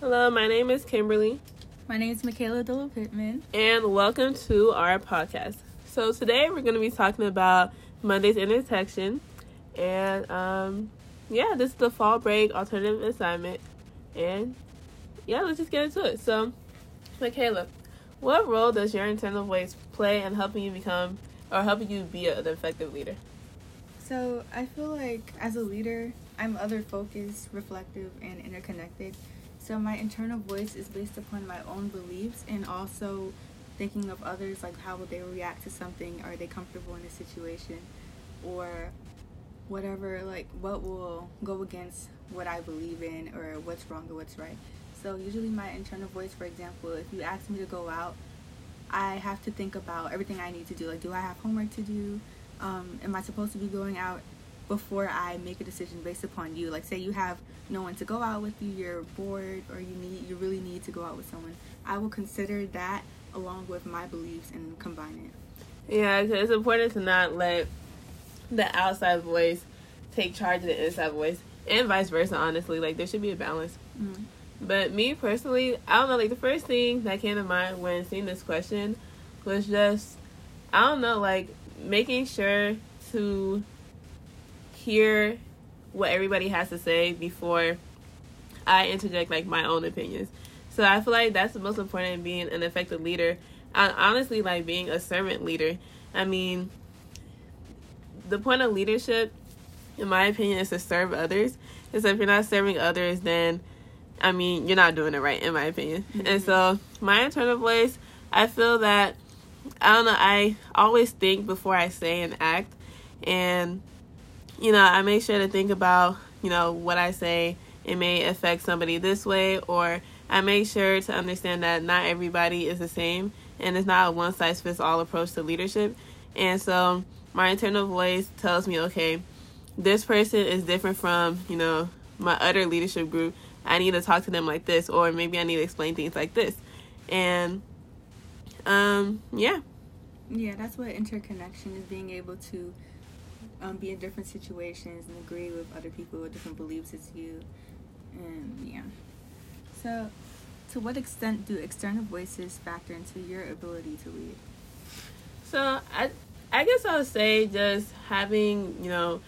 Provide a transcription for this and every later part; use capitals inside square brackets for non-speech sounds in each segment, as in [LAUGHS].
Hello, my name is Kimberly. My name is Michaela Dilla Pittman. And welcome to our podcast. So today we're going to be talking about Monday's intersection. And um, yeah, this is the fall break alternative assignment. And yeah, let's just get into it. So, Michaela, what role does your internal voice play in helping you become or helping you be an effective leader? So I feel like as a leader, I'm other focused, reflective, and interconnected. So my internal voice is based upon my own beliefs and also thinking of others, like how will they react to something? Are they comfortable in a situation? Or whatever, like what will go against what I believe in or what's wrong or what's right. So usually my internal voice, for example, if you ask me to go out, I have to think about everything I need to do. Like, do I have homework to do? Um, am I supposed to be going out before I make a decision based upon you? Like, say you have no one to go out with you, you're bored, or you need you really need to go out with someone. I will consider that along with my beliefs and combine it. Yeah, it's important to not let the outside voice take charge of the inside voice, and vice versa. Honestly, like there should be a balance. Mm-hmm. But me personally, I don't know. Like the first thing that came to mind when seeing this question was just, I don't know, like making sure to hear what everybody has to say before I interject like my own opinions. So I feel like that's the most important in being an effective leader. I, honestly, like being a servant leader. I mean, the point of leadership, in my opinion, is to serve others. Because if you're not serving others, then I mean, you're not doing it right, in my opinion. Mm-hmm. And so, my internal voice, I feel that I don't know. I always think before I say and act, and you know, I make sure to think about you know what I say. It may affect somebody this way, or I make sure to understand that not everybody is the same, and it's not a one size fits all approach to leadership. And so, my internal voice tells me, okay, this person is different from you know my other leadership group. I need to talk to them like this, or maybe I need to explain things like this, and um, yeah. Yeah, that's what interconnection is being able to um, be in different situations and agree with other people with different beliefs as you. And yeah. So, to what extent do external voices factor into your ability to lead? So, I I guess I would say just having, you know,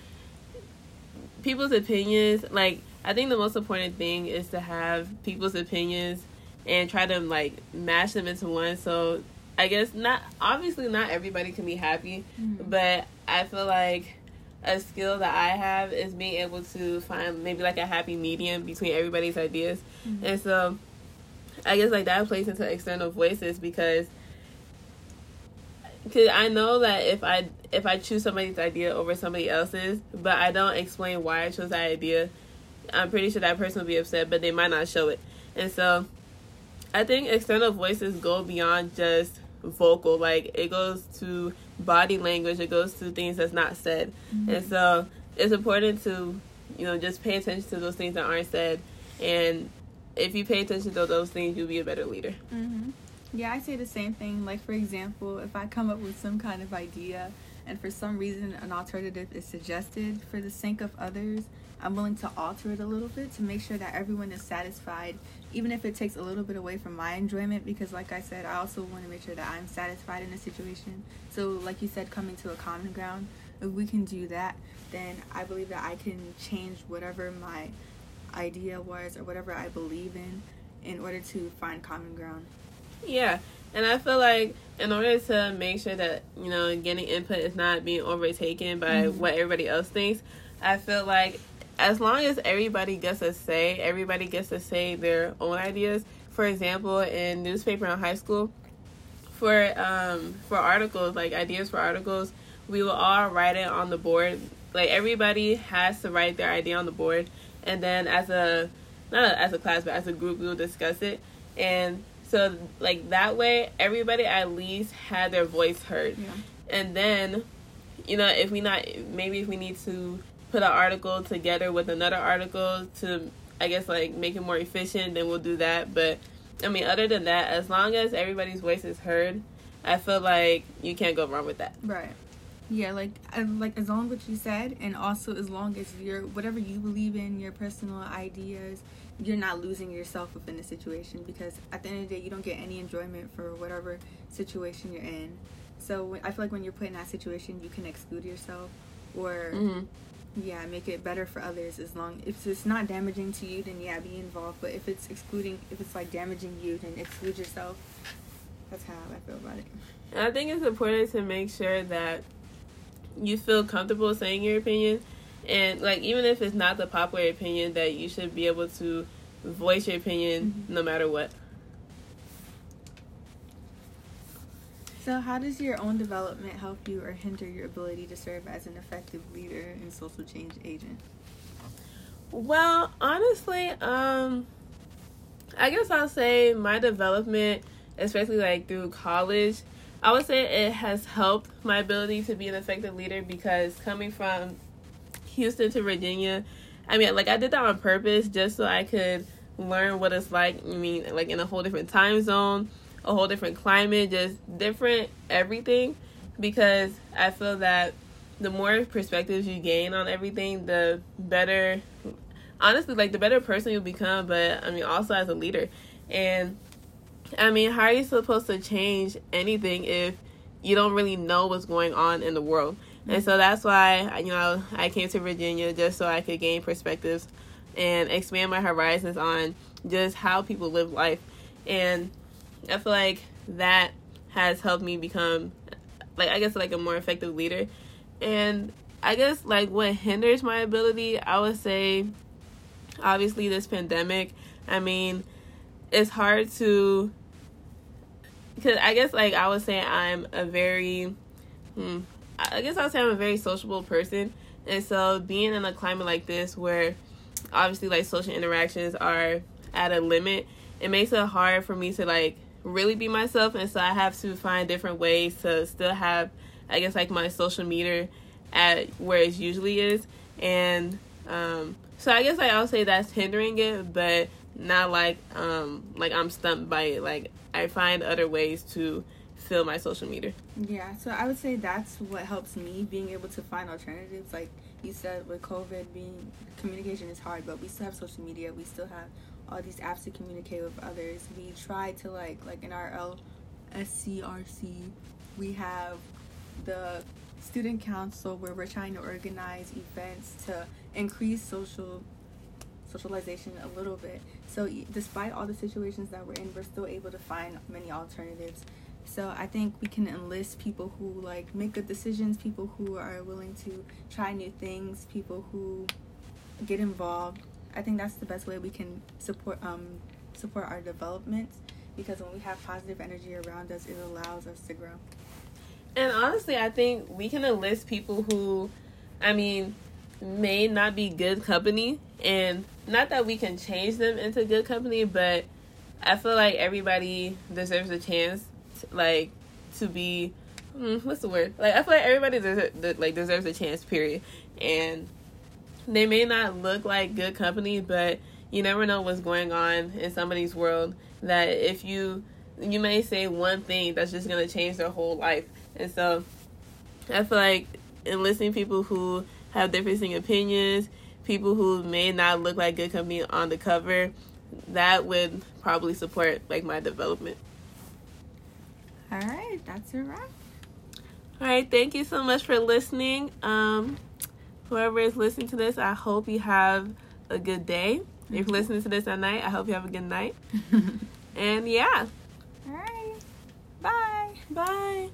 people's opinions. Like, I think the most important thing is to have people's opinions and try to like mash them into one. So I guess not obviously not everybody can be happy, mm-hmm. but I feel like a skill that I have is being able to find maybe like a happy medium between everybody's ideas. Mm-hmm. And so I guess like that plays into external voices because cause I know that if I if I choose somebody's idea over somebody else's, but I don't explain why I chose that idea, I'm pretty sure that person will be upset, but they might not show it. And so I think external voices go beyond just vocal. Like it goes to body language. It goes to things that's not said. Mm-hmm. And so it's important to, you know, just pay attention to those things that aren't said. And if you pay attention to those things, you'll be a better leader. Mm-hmm. Yeah, I say the same thing. Like for example, if I come up with some kind of idea and for some reason an alternative is suggested for the sake of others, I'm willing to alter it a little bit to make sure that everyone is satisfied, even if it takes a little bit away from my enjoyment. Because, like I said, I also want to make sure that I'm satisfied in a situation. So, like you said, coming to a common ground, if we can do that, then I believe that I can change whatever my idea was or whatever I believe in in order to find common ground. Yeah. And I feel like in order to make sure that, you know, getting input is not being overtaken by mm-hmm. what everybody else thinks, I feel like as long as everybody gets a say, everybody gets to say their own ideas. For example, in newspaper in high school, for um for articles like ideas for articles, we will all write it on the board. Like everybody has to write their idea on the board, and then as a not as a class but as a group we will discuss it. And so like that way, everybody at least had their voice heard. Yeah. And then, you know, if we not maybe if we need to put an article together with another article to I guess like make it more efficient, then we'll do that. But I mean, other than that, as long as everybody's voice is heard, I feel like you can't go wrong with that. Right. Yeah, like like as long as what you said, and also as long as you're whatever you believe in, your personal ideas, you're not losing yourself within the situation because at the end of the day, you don't get any enjoyment for whatever situation you're in. So I feel like when you're put in that situation, you can exclude yourself or mm-hmm. yeah, make it better for others. As long if it's not damaging to you, then yeah, be involved. But if it's excluding, if it's like damaging you, then exclude yourself. That's how I feel about it. I think it's important to make sure that you feel comfortable saying your opinion and like even if it's not the popular opinion that you should be able to voice your opinion mm-hmm. no matter what so how does your own development help you or hinder your ability to serve as an effective leader and social change agent well honestly um i guess i'll say my development especially like through college I would say it has helped my ability to be an effective leader because coming from Houston to Virginia, I mean, like I did that on purpose just so I could learn what it's like. I mean, like in a whole different time zone, a whole different climate, just different everything. Because I feel that the more perspectives you gain on everything, the better, honestly, like the better person you'll become. But I mean, also as a leader, and I mean, how are you supposed to change anything if you don't really know what's going on in the world? And so that's why, you know, I came to Virginia just so I could gain perspectives and expand my horizons on just how people live life. And I feel like that has helped me become, like, I guess, like a more effective leader. And I guess, like, what hinders my ability, I would say, obviously, this pandemic. I mean, it's hard to because I guess like I was saying I'm a very, hmm, I guess I would say I'm a very sociable person, and so being in a climate like this where obviously like social interactions are at a limit, it makes it hard for me to like really be myself, and so I have to find different ways to still have I guess like my social meter at where it usually is, and um, so I guess like I'll say that's hindering it, but not like um like I'm stumped by it. Like I find other ways to fill my social media. Yeah, so I would say that's what helps me being able to find alternatives. Like you said, with COVID being communication is hard, but we still have social media. We still have all these apps to communicate with others. We try to like like in our LSCRC, we have the student council where we're trying to organize events to increase social socialization a little bit. So despite all the situations that we're in, we're still able to find many alternatives. So I think we can enlist people who like make good decisions, people who are willing to try new things, people who get involved. I think that's the best way we can support um support our development because when we have positive energy around us, it allows us to grow. And honestly, I think we can enlist people who, I mean, may not be good company and not that we can change them into good company but i feel like everybody deserves a chance to, like to be mm, what's the word? Like i feel like everybody deserves, like deserves a chance period. And they may not look like good company but you never know what's going on in somebody's world that if you you may say one thing that's just to change their whole life. And so i feel like enlisting people who have differing opinions, people who may not look like good company on the cover, that would probably support like my development. All right, that's a wrap. All right, thank you so much for listening. Um, whoever is listening to this, I hope you have a good day. If you're listening to this at night, I hope you have a good night. [LAUGHS] and yeah. All right. Bye. Bye.